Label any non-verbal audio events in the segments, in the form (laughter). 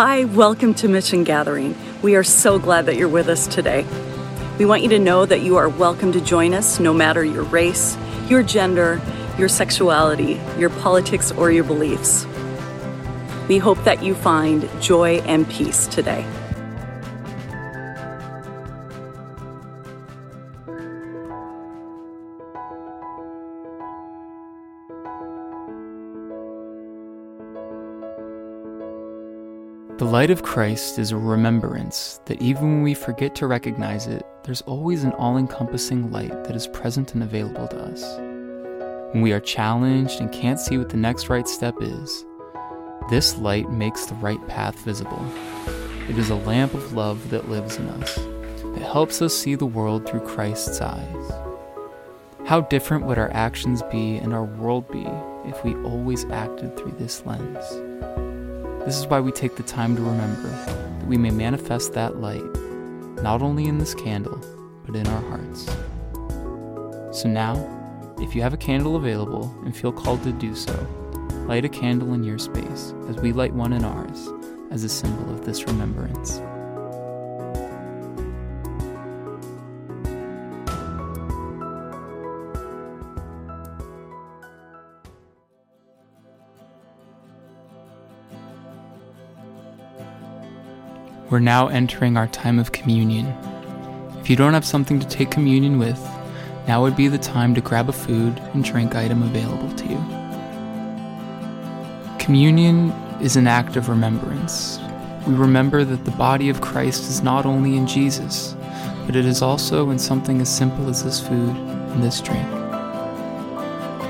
Hi, welcome to Mission Gathering. We are so glad that you're with us today. We want you to know that you are welcome to join us no matter your race, your gender, your sexuality, your politics, or your beliefs. We hope that you find joy and peace today. Light of Christ is a remembrance that even when we forget to recognize it, there's always an all encompassing light that is present and available to us. When we are challenged and can't see what the next right step is, this light makes the right path visible. It is a lamp of love that lives in us, that helps us see the world through Christ's eyes. How different would our actions be and our world be if we always acted through this lens? This is why we take the time to remember that we may manifest that light, not only in this candle, but in our hearts. So now, if you have a candle available and feel called to do so, light a candle in your space as we light one in ours as a symbol of this remembrance. We're now entering our time of communion. If you don't have something to take communion with, now would be the time to grab a food and drink item available to you. Communion is an act of remembrance. We remember that the body of Christ is not only in Jesus, but it is also in something as simple as this food and this drink.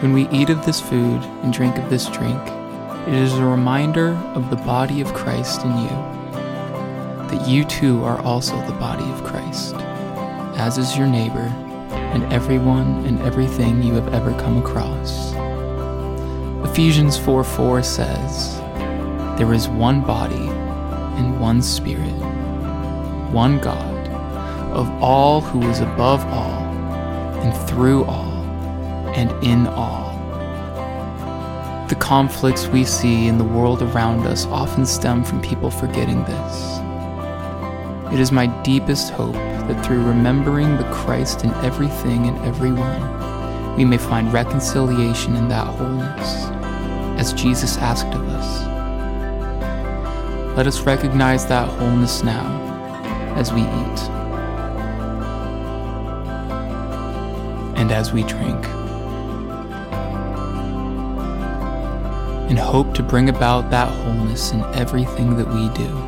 When we eat of this food and drink of this drink, it is a reminder of the body of Christ in you that you too are also the body of Christ, as is your neighbor and everyone and everything you have ever come across. Ephesians 4 4 says, There is one body and one Spirit, one God, of all who is above all, and through all, and in all. The conflicts we see in the world around us often stem from people forgetting this. It is my deepest hope that through remembering the Christ in everything and everyone, we may find reconciliation in that wholeness, as Jesus asked of us. Let us recognize that wholeness now as we eat and as we drink, and hope to bring about that wholeness in everything that we do.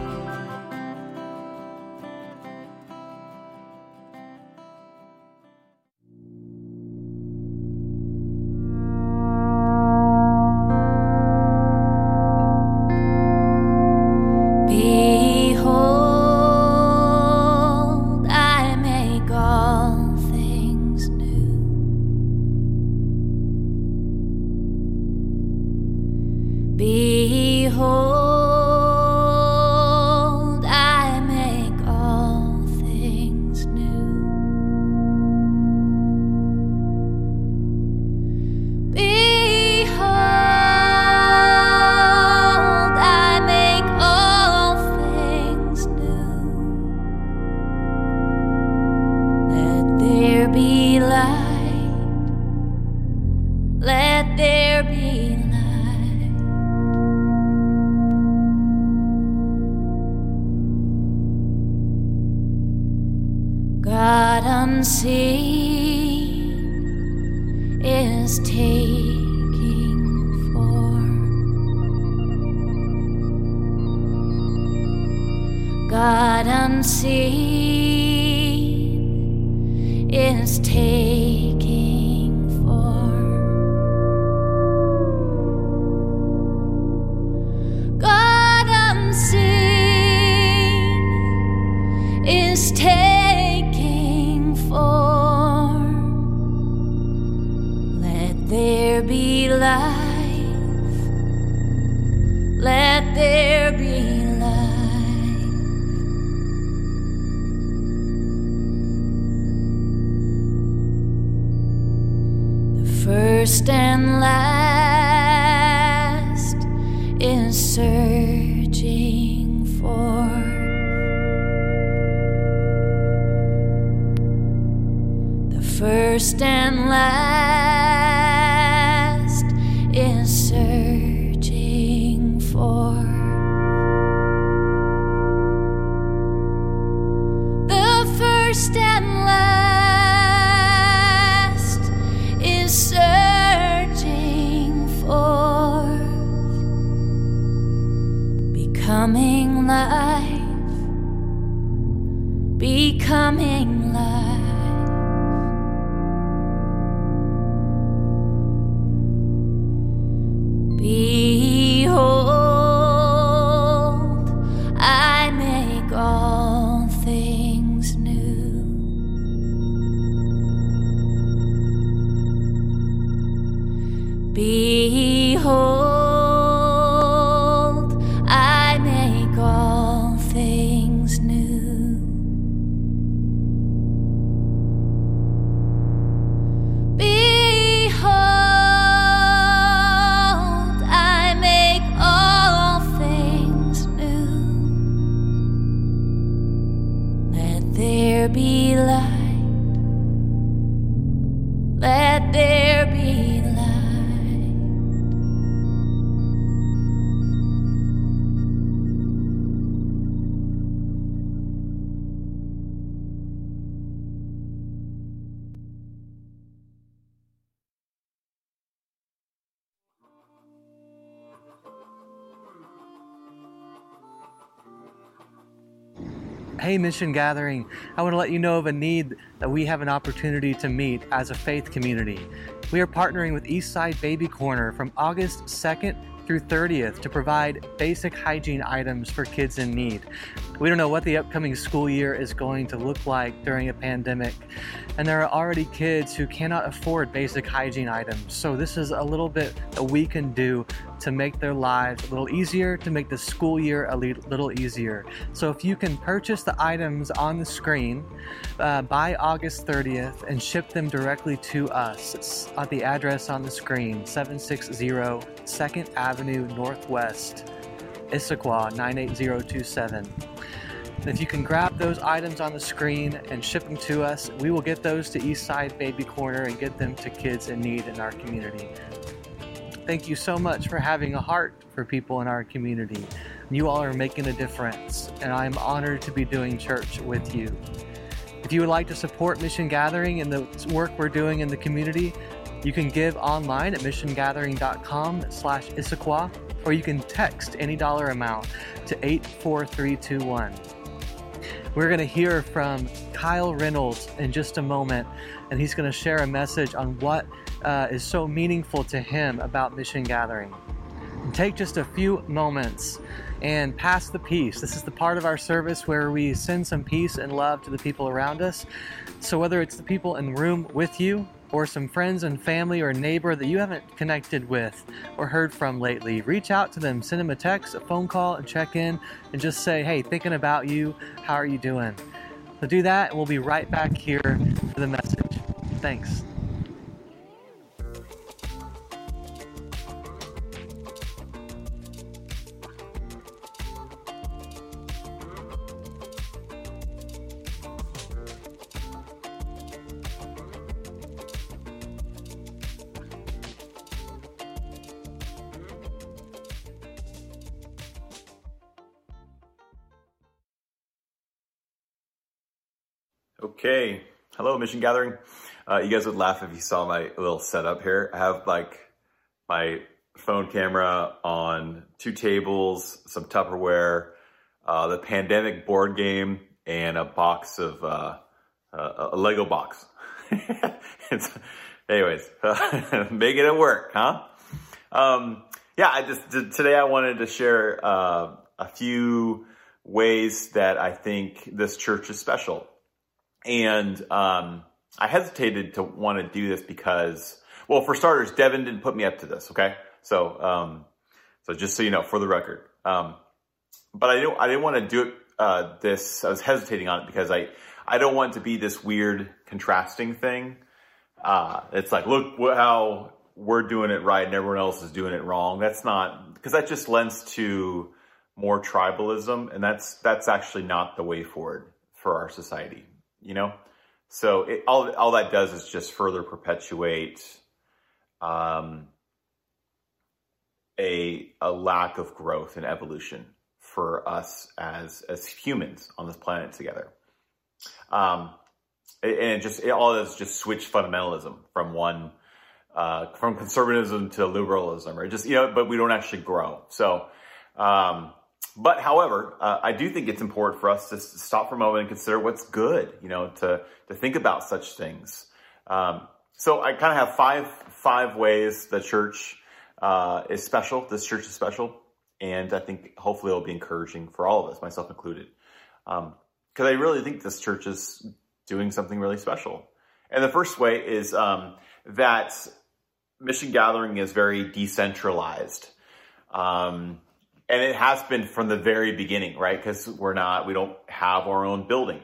first and last is searching for. The first and last. Hey, Mission Gathering, I want to let you know of a need that we have an opportunity to meet as a faith community. We are partnering with Eastside Baby Corner from August 2nd through 30th to provide basic hygiene items for kids in need. We don't know what the upcoming school year is going to look like during a pandemic, and there are already kids who cannot afford basic hygiene items. So, this is a little bit that we can do to make their lives a little easier, to make the school year a little easier. So, if you can purchase the items on the screen uh, by August 30th and ship them directly to us, at the address on the screen 760 2nd Avenue Northwest, Issaquah 98027. And if you can grab those items on the screen and ship them to us, we will get those to Eastside Baby Corner and get them to kids in need in our community. Thank you so much for having a heart for people in our community. You all are making a difference, and I'm honored to be doing church with you. If you would like to support Mission Gathering and the work we're doing in the community, you can give online at missiongathering.com slash Issaquah, or you can text any dollar amount to 84321. We're going to hear from Kyle Reynolds in just a moment, and he's going to share a message on what uh, is so meaningful to him about Mission Gathering. And take just a few moments and pass the peace. This is the part of our service where we send some peace and love to the people around us. So, whether it's the people in the room with you, or some friends and family or neighbor that you haven't connected with or heard from lately, reach out to them, send them a text, a phone call, and check in and just say, hey, thinking about you, how are you doing? So do that, and we'll be right back here for the message. Thanks. Okay. Hello, Mission Gathering. Uh, you guys would laugh if you saw my little setup here. I have like my phone camera on two tables, some Tupperware, uh, the pandemic board game, and a box of uh, uh, a Lego box. (laughs) It's- anyways, (laughs) making it work, huh? Um, yeah, I just today I wanted to share uh, a few ways that I think this church is special. And um, I hesitated to want to do this because, well, for starters, Devin didn't put me up to this. Okay, so um, so just so you know, for the record, um, but I didn't I didn't want to do it. Uh, this I was hesitating on it because I I don't want to be this weird contrasting thing. Uh, it's like look how we're doing it right and everyone else is doing it wrong. That's not because that just lends to more tribalism, and that's that's actually not the way forward for our society. You know, So it, all all that does is just further perpetuate um, a a lack of growth and evolution for us as as humans on this planet together. Um, and it just it all is just switch fundamentalism from one uh, from conservatism to liberalism, or just you know, but we don't actually grow. So, um, but however, uh, I do think it's important for us to stop for a moment and consider what's good. You know, to to think about such things. Um, so I kind of have five five ways the church uh, is special. This church is special, and I think hopefully it'll be encouraging for all of us, myself included, because um, I really think this church is doing something really special. And the first way is um, that mission gathering is very decentralized. Um, and it has been from the very beginning, right? Because we're not, we don't have our own building.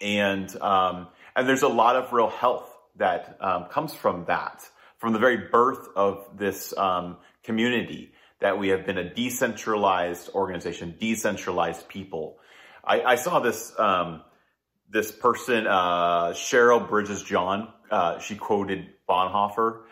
And, um, and there's a lot of real health that um, comes from that, from the very birth of this um, community, that we have been a decentralized organization, decentralized people. I, I saw this um, this person, uh, Cheryl Bridges John, uh, she quoted Bonhoeffer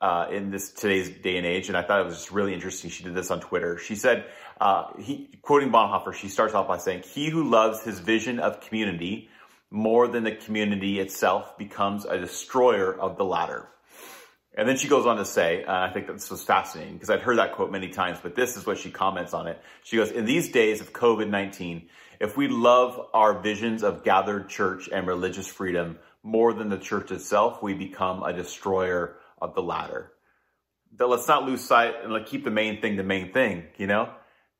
uh, in this today's day and age, and I thought it was just really interesting. She did this on Twitter. She said, uh, he, quoting Bonhoeffer, she starts off by saying, "He who loves his vision of community more than the community itself becomes a destroyer of the latter." And then she goes on to say, uh, I think this was fascinating because I'd heard that quote many times, but this is what she comments on it. She goes, "In these days of COVID nineteen." If we love our visions of gathered church and religious freedom more than the church itself, we become a destroyer of the latter. That let's not lose sight and let's keep the main thing the main thing, you know?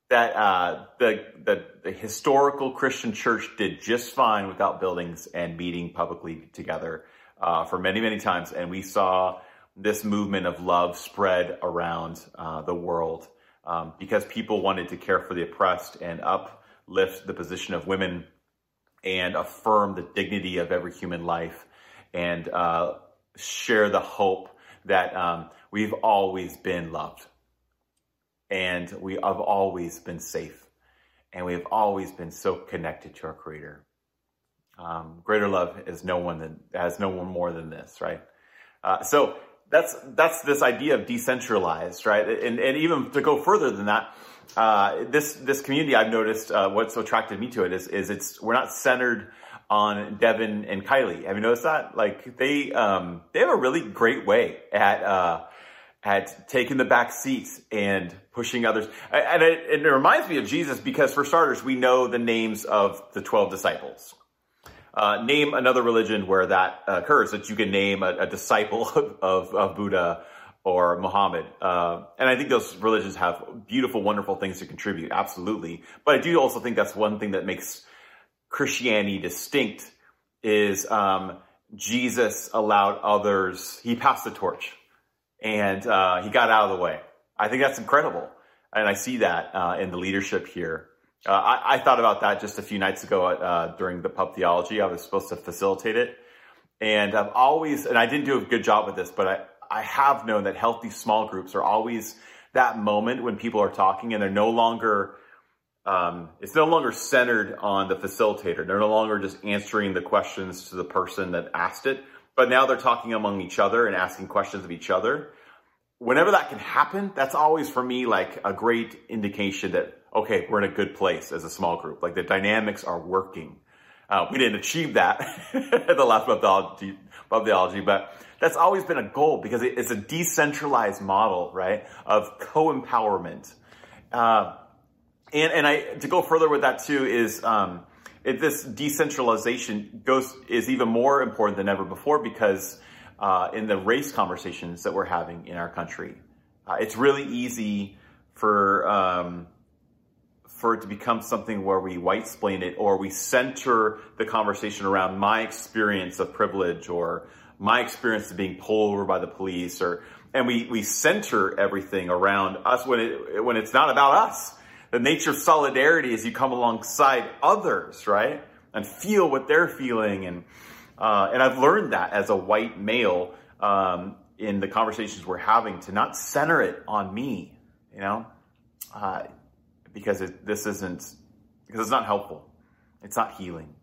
That uh, the, the, the historical Christian church did just fine without buildings and meeting publicly together uh, for many, many times. And we saw this movement of love spread around uh, the world um, because people wanted to care for the oppressed and uplift the position of women and affirm the dignity of every human life and uh, share the hope that um, we've always been loved. And we have always been safe. And we have always been so connected to our creator. Um, greater love is no one than has no one more than this right? Uh, so that's that's this idea of decentralized right? And, and even to go further than that uh, this this community i've noticed uh, what's attracted me to it is is it's we're not centered on Devin and Kylie. Have you noticed that? Like they um, they have a really great way at uh, at taking the back seats and pushing others. And it, it, reminds me of Jesus because, for starters, we know the names of the twelve disciples. Uh, name another religion where that occurs that you can name a, a disciple (laughs) of, of, of, Buddha or Muhammad. Uh, and I think those religions have beautiful, wonderful things to contribute, absolutely. But I do also think that's one thing that makes Christianity distinct is um, Jesus allowed others, he passed the torch and uh, he got out of the way. I think that's incredible. And I see that uh, in the leadership here. Uh, I, I, thought about that just a few nights ago uh, during the pub theology. I was supposed to facilitate it. And I've always, and I didn't do a good job with this, but I, I have known that healthy small groups are always that moment when people are talking and they're no longer um, it's no longer centered on the facilitator. They're no longer just answering the questions to the person that asked it, but now they're talking among each other and asking questions of each other. Whenever that can happen, that's always for me like a great indication that, okay, we're in a good place as a small group. Like the dynamics are working. Uh, we didn't achieve that at (laughs) the last methodology, theology, but that's always been a goal because it's a decentralized model, right, of co-empowerment. Uh, and and I to go further with that too is um, it, this decentralization goes is even more important than ever before because uh, in the race conversations that we're having in our country, uh, it's really easy for um, for it to become something where we white explain it or we center the conversation around my experience of privilege or my experience of being pulled over by the police or and we we center everything around us when it when it's not about us the nature of solidarity is you come alongside others, right? And feel what they're feeling. And, uh, and I've learned that as a white male um, in the conversations we're having to not center it on me, you know, uh, because it, this isn't, because it's not helpful. It's not healing.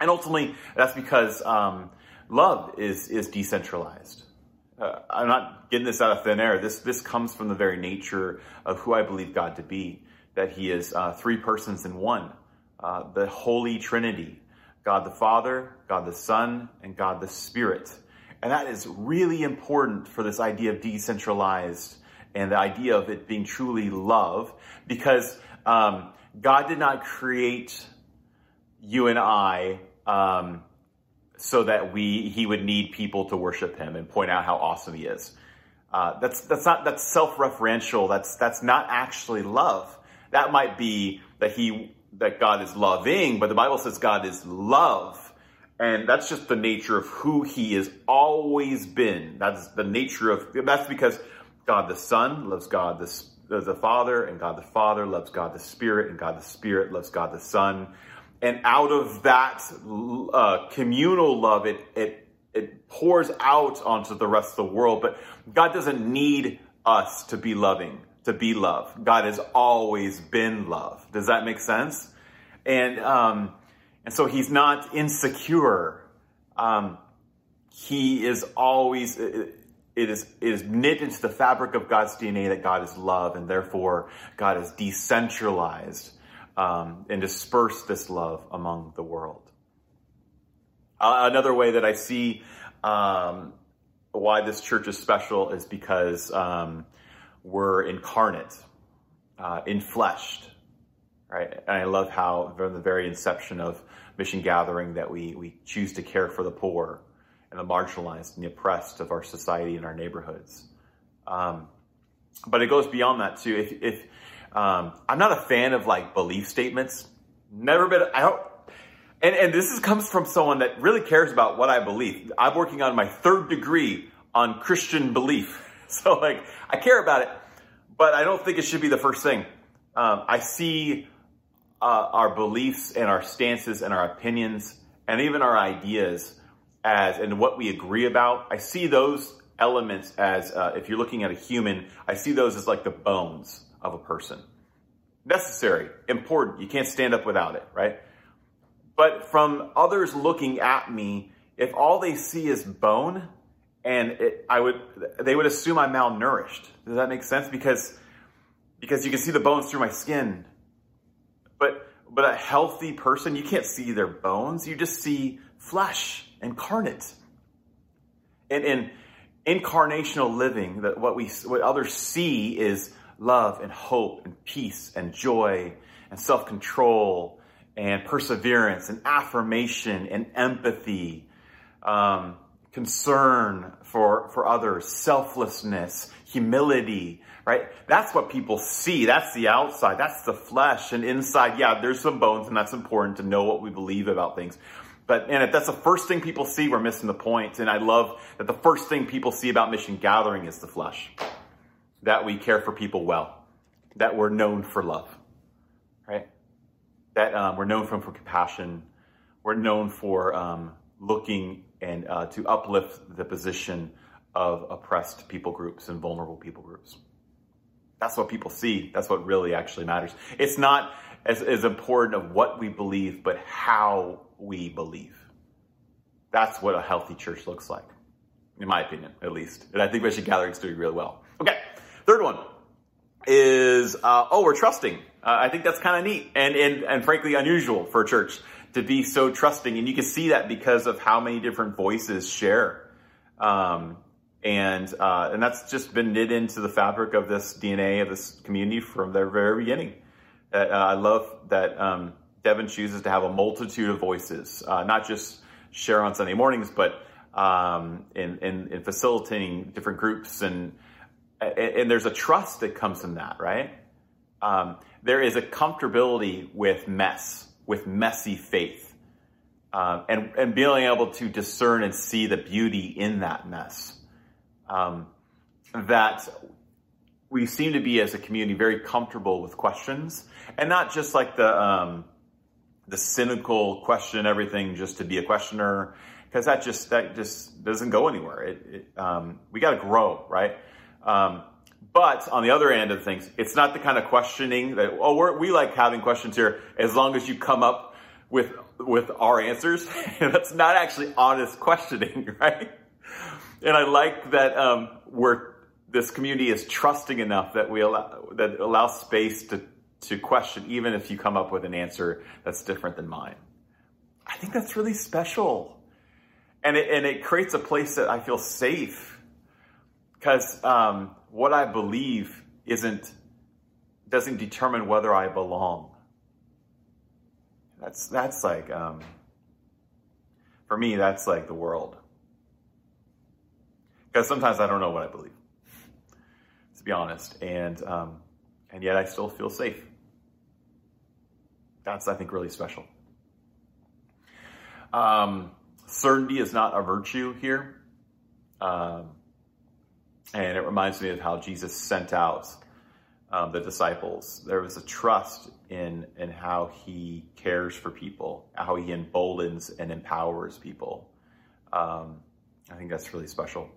And ultimately, that's because um, love is, is decentralized. Uh, I'm not getting this out of thin air. This, this comes from the very nature of who I believe God to be, that He is uh, three persons in one, uh, the Holy Trinity God the Father, God the Son, and God the Spirit. And that is really important for this idea of decentralized and the idea of it being truly love because um, God did not create you and I um, so that we he would need people to worship him and point out how awesome he is. Uh, that's that's not that's self-referential. That's that's not actually love. That might be that he that God is loving, but the Bible says God is love. And that's just the nature of who he has always been. That's the nature of that's because God the Son loves God the, the Father, and God the Father loves God the Spirit, and God the Spirit loves God the Son and out of that uh, communal love, it, it, it pours out onto the rest of the world. But God doesn't need us to be loving, to be love. God has always been love. Does that make sense? And, um, and so he's not insecure. Um, he is always, it, is, it is knit into the fabric of God's DNA that God is love, and therefore God is decentralized um, and dispersed this love among the world. Uh, another way that I see um, why this church is special is because um, we're incarnate, uh, infleshed, right? And I love how from the very inception of Mission Gathering that we we choose to care for the poor and the marginalized and the oppressed of our society and our neighborhoods. Um, but it goes beyond that too. If if um, I'm not a fan of like belief statements. Never been. I don't. And, and this is, comes from someone that really cares about what I believe. I'm working on my third degree on Christian belief. (laughs) So like, I care about it, but I don't think it should be the first thing. Um, I see uh, our beliefs and our stances and our opinions and even our ideas as and what we agree about. I see those elements as uh, if you're looking at a human, I see those as like the bones of a person. Necessary, important. You can't stand up without it, right? But from others looking at me, if all they see is bone, and it, I would, they would assume I'm malnourished. Does that make sense? Because, because you can see the bones through my skin. But, but a healthy person, you can't see their bones. You just see flesh incarnate. And in incarnational living, that what we, what others see is love and hope and peace and joy and self control and perseverance and affirmation and empathy, um, concern for, for others, selflessness, humility, right? That's what people see. That's the outside. That's the flesh. And inside, yeah, there's some bones, and that's important to know what we believe about things. But and if that's the first thing people see, we're missing the point. And I love that the first thing people see about mission gathering is the flesh that we care for people well, that we're known for love, right? That um, we're known for, for compassion, we're known for um, looking and uh, to uplift the position of oppressed people groups and vulnerable people groups. That's what people see. That's what really actually matters. It's not as, as important of what we believe, but how we believe. That's what a healthy church looks like, in my opinion, at least. And I think Mission Gathering's doing really well. Okay. Third one is, uh, oh, we're trusting. Uh, I think that's kind of neat and, and, and frankly unusual for a church to be so trusting. And you can see that because of how many different voices share. Um, and, uh, and that's just been knit into the fabric of this DNA of this community from the very beginning. Uh, I love that um, Devin chooses to have a multitude of voices, uh, not just share on Sunday mornings, but um, in, in, in facilitating different groups and and there's a trust that comes from that, right? Um, there is a comfortability with mess, with messy faith, um, and and being able to discern and see the beauty in that mess. Um, that we seem to be as a community very comfortable with questions, and not just like the um, the cynical question everything just to be a questioner, because that just that just doesn't go anywhere. It, it um, we got to grow, right? Um, but on the other end of things, it's not the kind of questioning that, oh, we like having questions here as long as you come up with with our answers. (laughs) That's not actually honest questioning, (laughs) right? And I like that um, we're this community is trusting enough that we allow that allows space to to question, even if you come up with an answer that's different than mine. I think that's really special, and it and it creates a place that I feel safe because um, what I believe isn't doesn't determine whether I belong. That's that's like um, for me. That's like the world because sometimes I don't know what I believe, to be honest, and um, and yet I still feel safe. That's I think really special. Um, certainty is not a virtue here, um, and it reminds me of how Jesus sent out um, the disciples. There was a trust in in how he cares for people, how he emboldens and empowers people. Um, I think that's really special.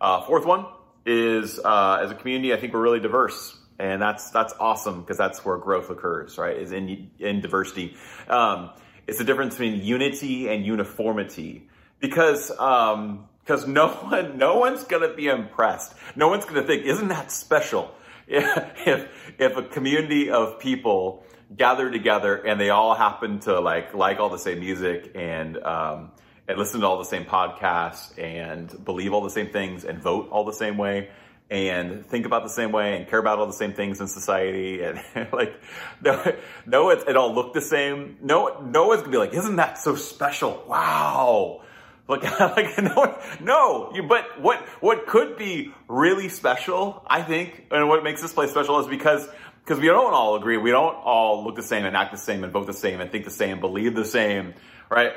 Uh, fourth one is uh, as a community, I think we're really diverse, and that's that's awesome because that's where growth occurs, right? Is in in diversity. Um, it's the difference between unity and uniformity because um, because no (laughs) one no one's gonna be impressed. No one's gonna think, isn't that special? (laughs) If if a community of people gather together and they all happen to like like all the same music and um, and listen to all the same podcasts and believe all the same things and vote all the same way and think about the same way and care about all the same things in society and (laughs) like no, no it, it all look the same no no one's gonna be like isn't that so special wow like, (laughs) like (laughs) no, no, you, but what, what could be really special, I think, and what makes this place special is because, because we don't all agree. We don't all look the same and act the same and vote the same and think the same, believe the same, right?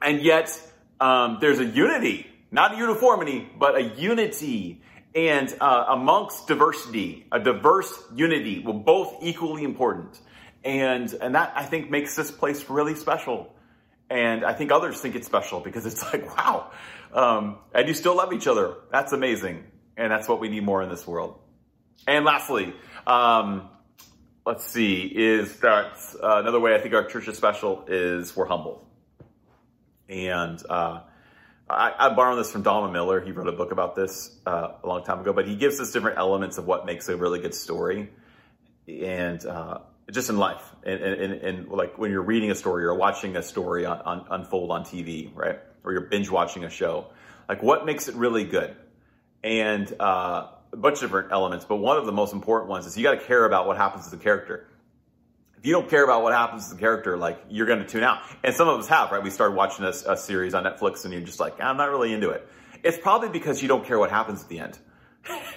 And yet, um, there's a unity, not a uniformity, but a unity. And uh, amongst diversity, a diverse unity, well, both equally important. And, and that, I think, makes this place really special. And I think others think it's special because it's like, (laughs) wow. Um, and you still love each other. That's amazing. And that's what we need more in this world. And lastly, um, let's see, is that uh, another way I think our church is special is we're humble. And uh, I, I borrowed this from Donald Miller. He wrote a book about this uh, a long time ago, but he gives us different elements of what makes a really good story. And uh, just in life, and, and, and, like when you're reading a story or watching a story on, on, unfold on TV, right? Or you're binge watching a show. Like what makes it really good? And uh, a bunch of different elements, but one of the most important ones is you got to care about what happens to the character if you don't care about what happens to the character, like you're going to tune out. And some of us have, right? We started watching a, a series on Netflix and you're just like, I'm not really into it. It's probably because you don't care what happens at the end. (laughs)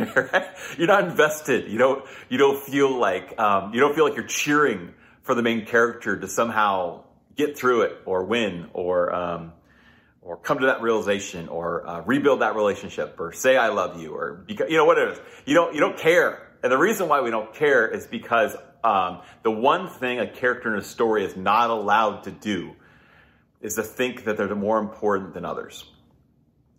You're not invested. You don't, you don't feel like, um, you don't feel like you're cheering for the main character to somehow get through it or win or, um, or come to that realization or uh, rebuild that relationship or say I love you or because you know what it is. You don't you don't care. And the reason why we don't care is because um, the one thing a character in a story is not allowed to do is to think that they're more important than others.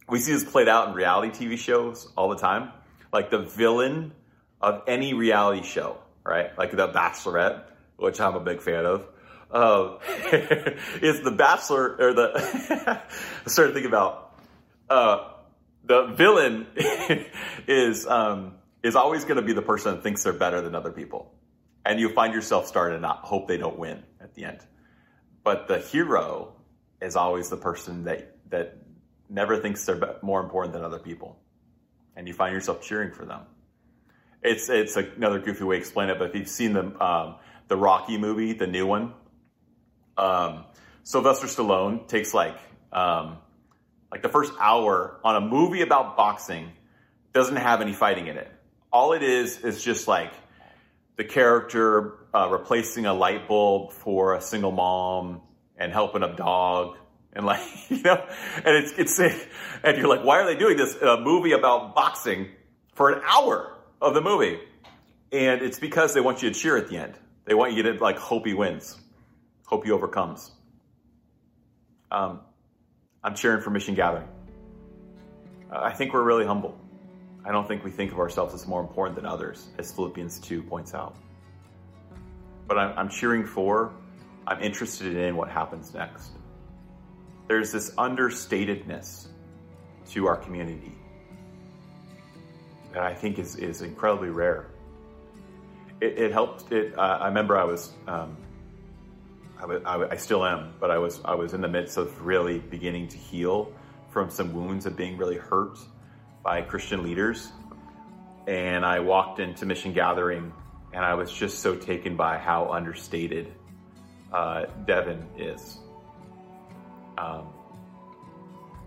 We see this played out in reality TV shows all the time. Like the villain of any reality show, right? Like The Bachelorette, which I'm a big fan of, (laughs) is the Bachelor, or the, (laughs) I started thinking about, uh, the villain (laughs) is, um, is always going to be the person that thinks they're better than other people and you find yourself starting to not hope they don't win at the end. But the hero is always the person that that never thinks they're more important than other people, and you find yourself cheering for them. It's it's another goofy way to explain it, but if you've seen the um, the Rocky movie, the new one, um, Sylvester Stallone takes like um, like the first hour on a movie about boxing, doesn't have any fighting in it. All it is is just like the character uh, replacing a light bulb for a single mom and helping a dog and like (laughs) you know and it's it's and you're like why are they doing this a movie about boxing for an hour of the movie? And it's because they want you to cheer at the end they want you to like hope he wins hope he overcomes um, i'm cheering for mission gathering uh, i think we're really humble I don't think we think of ourselves as more important than others, as Philippians 2 points out. But I'm, I'm cheering for I'm interested in what happens next. There's this understatedness to our community that I think is, is incredibly rare. It, it helped. It. Uh, I remember I was, um, I, was I, still am, but I was I was in the midst of really beginning to heal from some wounds of being really hurt by Christian leaders, and I walked into mission gathering, and I was just so taken by how understated uh, Devin is. Um,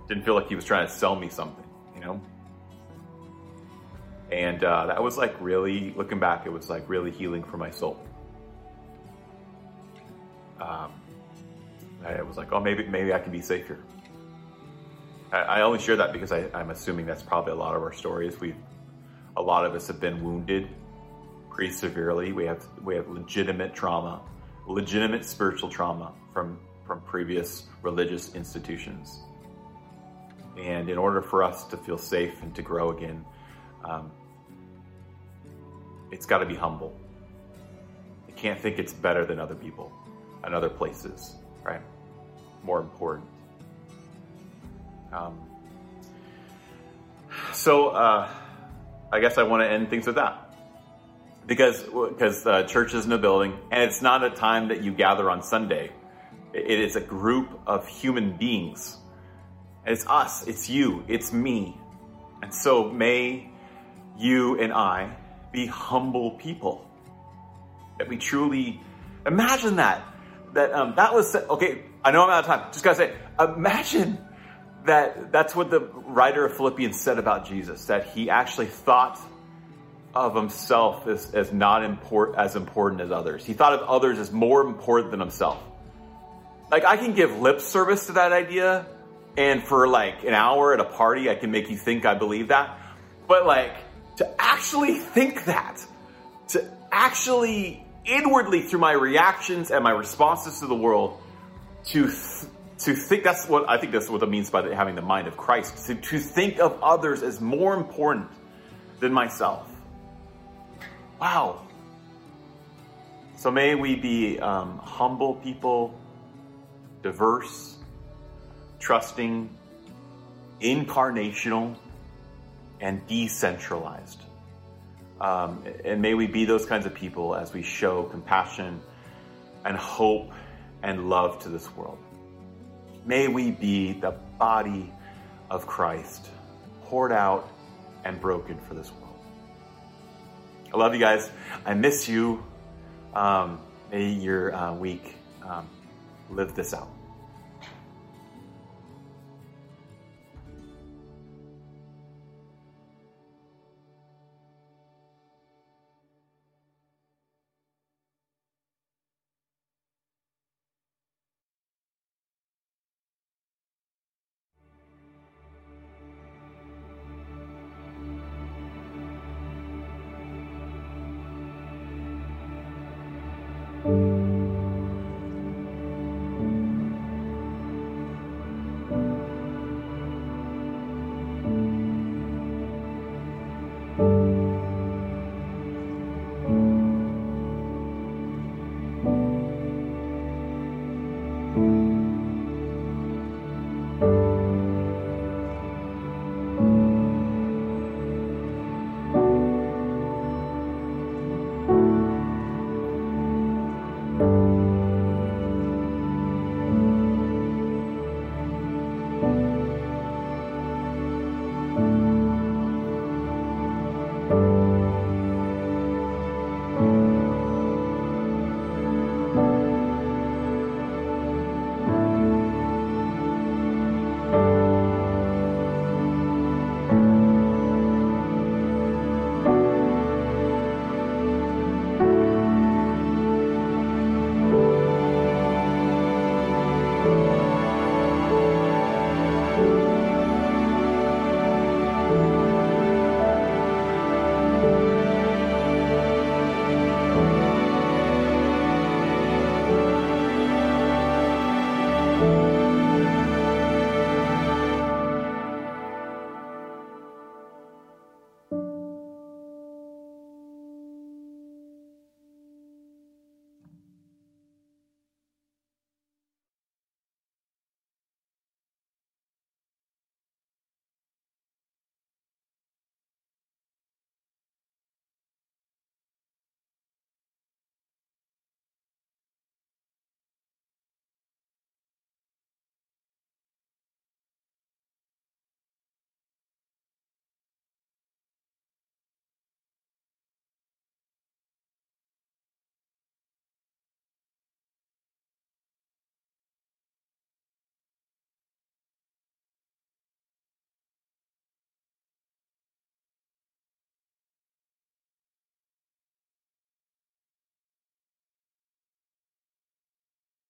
didn't feel like he was trying to sell me something, you know. And uh, that was like really, looking back, it was like really healing for my soul. Um, I was like, oh, maybe maybe I can be here. I, I only share that because I, I'm assuming that's probably a lot of our stories. We, a lot of us have been wounded pretty severely. We have we have legitimate trauma, legitimate spiritual trauma from from previous religious institutions. And in order for us to feel safe and to grow again, um, it's got to be humble. You can't think it's better than other people and other places, right? More important. Um, so uh, I guess I want to end things with that. Because because uh, church is in the building, and it's not a time that you gather on Sunday. It is a group of human beings. It's us, it's you, it's me. And so may you and I be humble people. That we truly imagine that. That um, that was okay. I know I'm out of time. Just gotta say, imagine that that's what the writer of Philippians said about Jesus. That he actually thought of himself as, as not import, as important as others. He thought of others as more important than himself. Like I can give lip service to that idea, and for like an hour at a party, I can make you think I believe that. But like to actually think that, to actually inwardly through my reactions and my responses to the world, to th- to think that's what I think that's what it means by having the mind of Christ. To, to think of others as more important than myself. Wow. So may we be um, humble people, diverse, trusting, incarnational, and decentralized. Um, and may we be those kinds of people as we show compassion and hope and love to this world. May we be the body of Christ, poured out and broken for this world. I love you guys. I miss you. Um, may your uh, week um, live this out.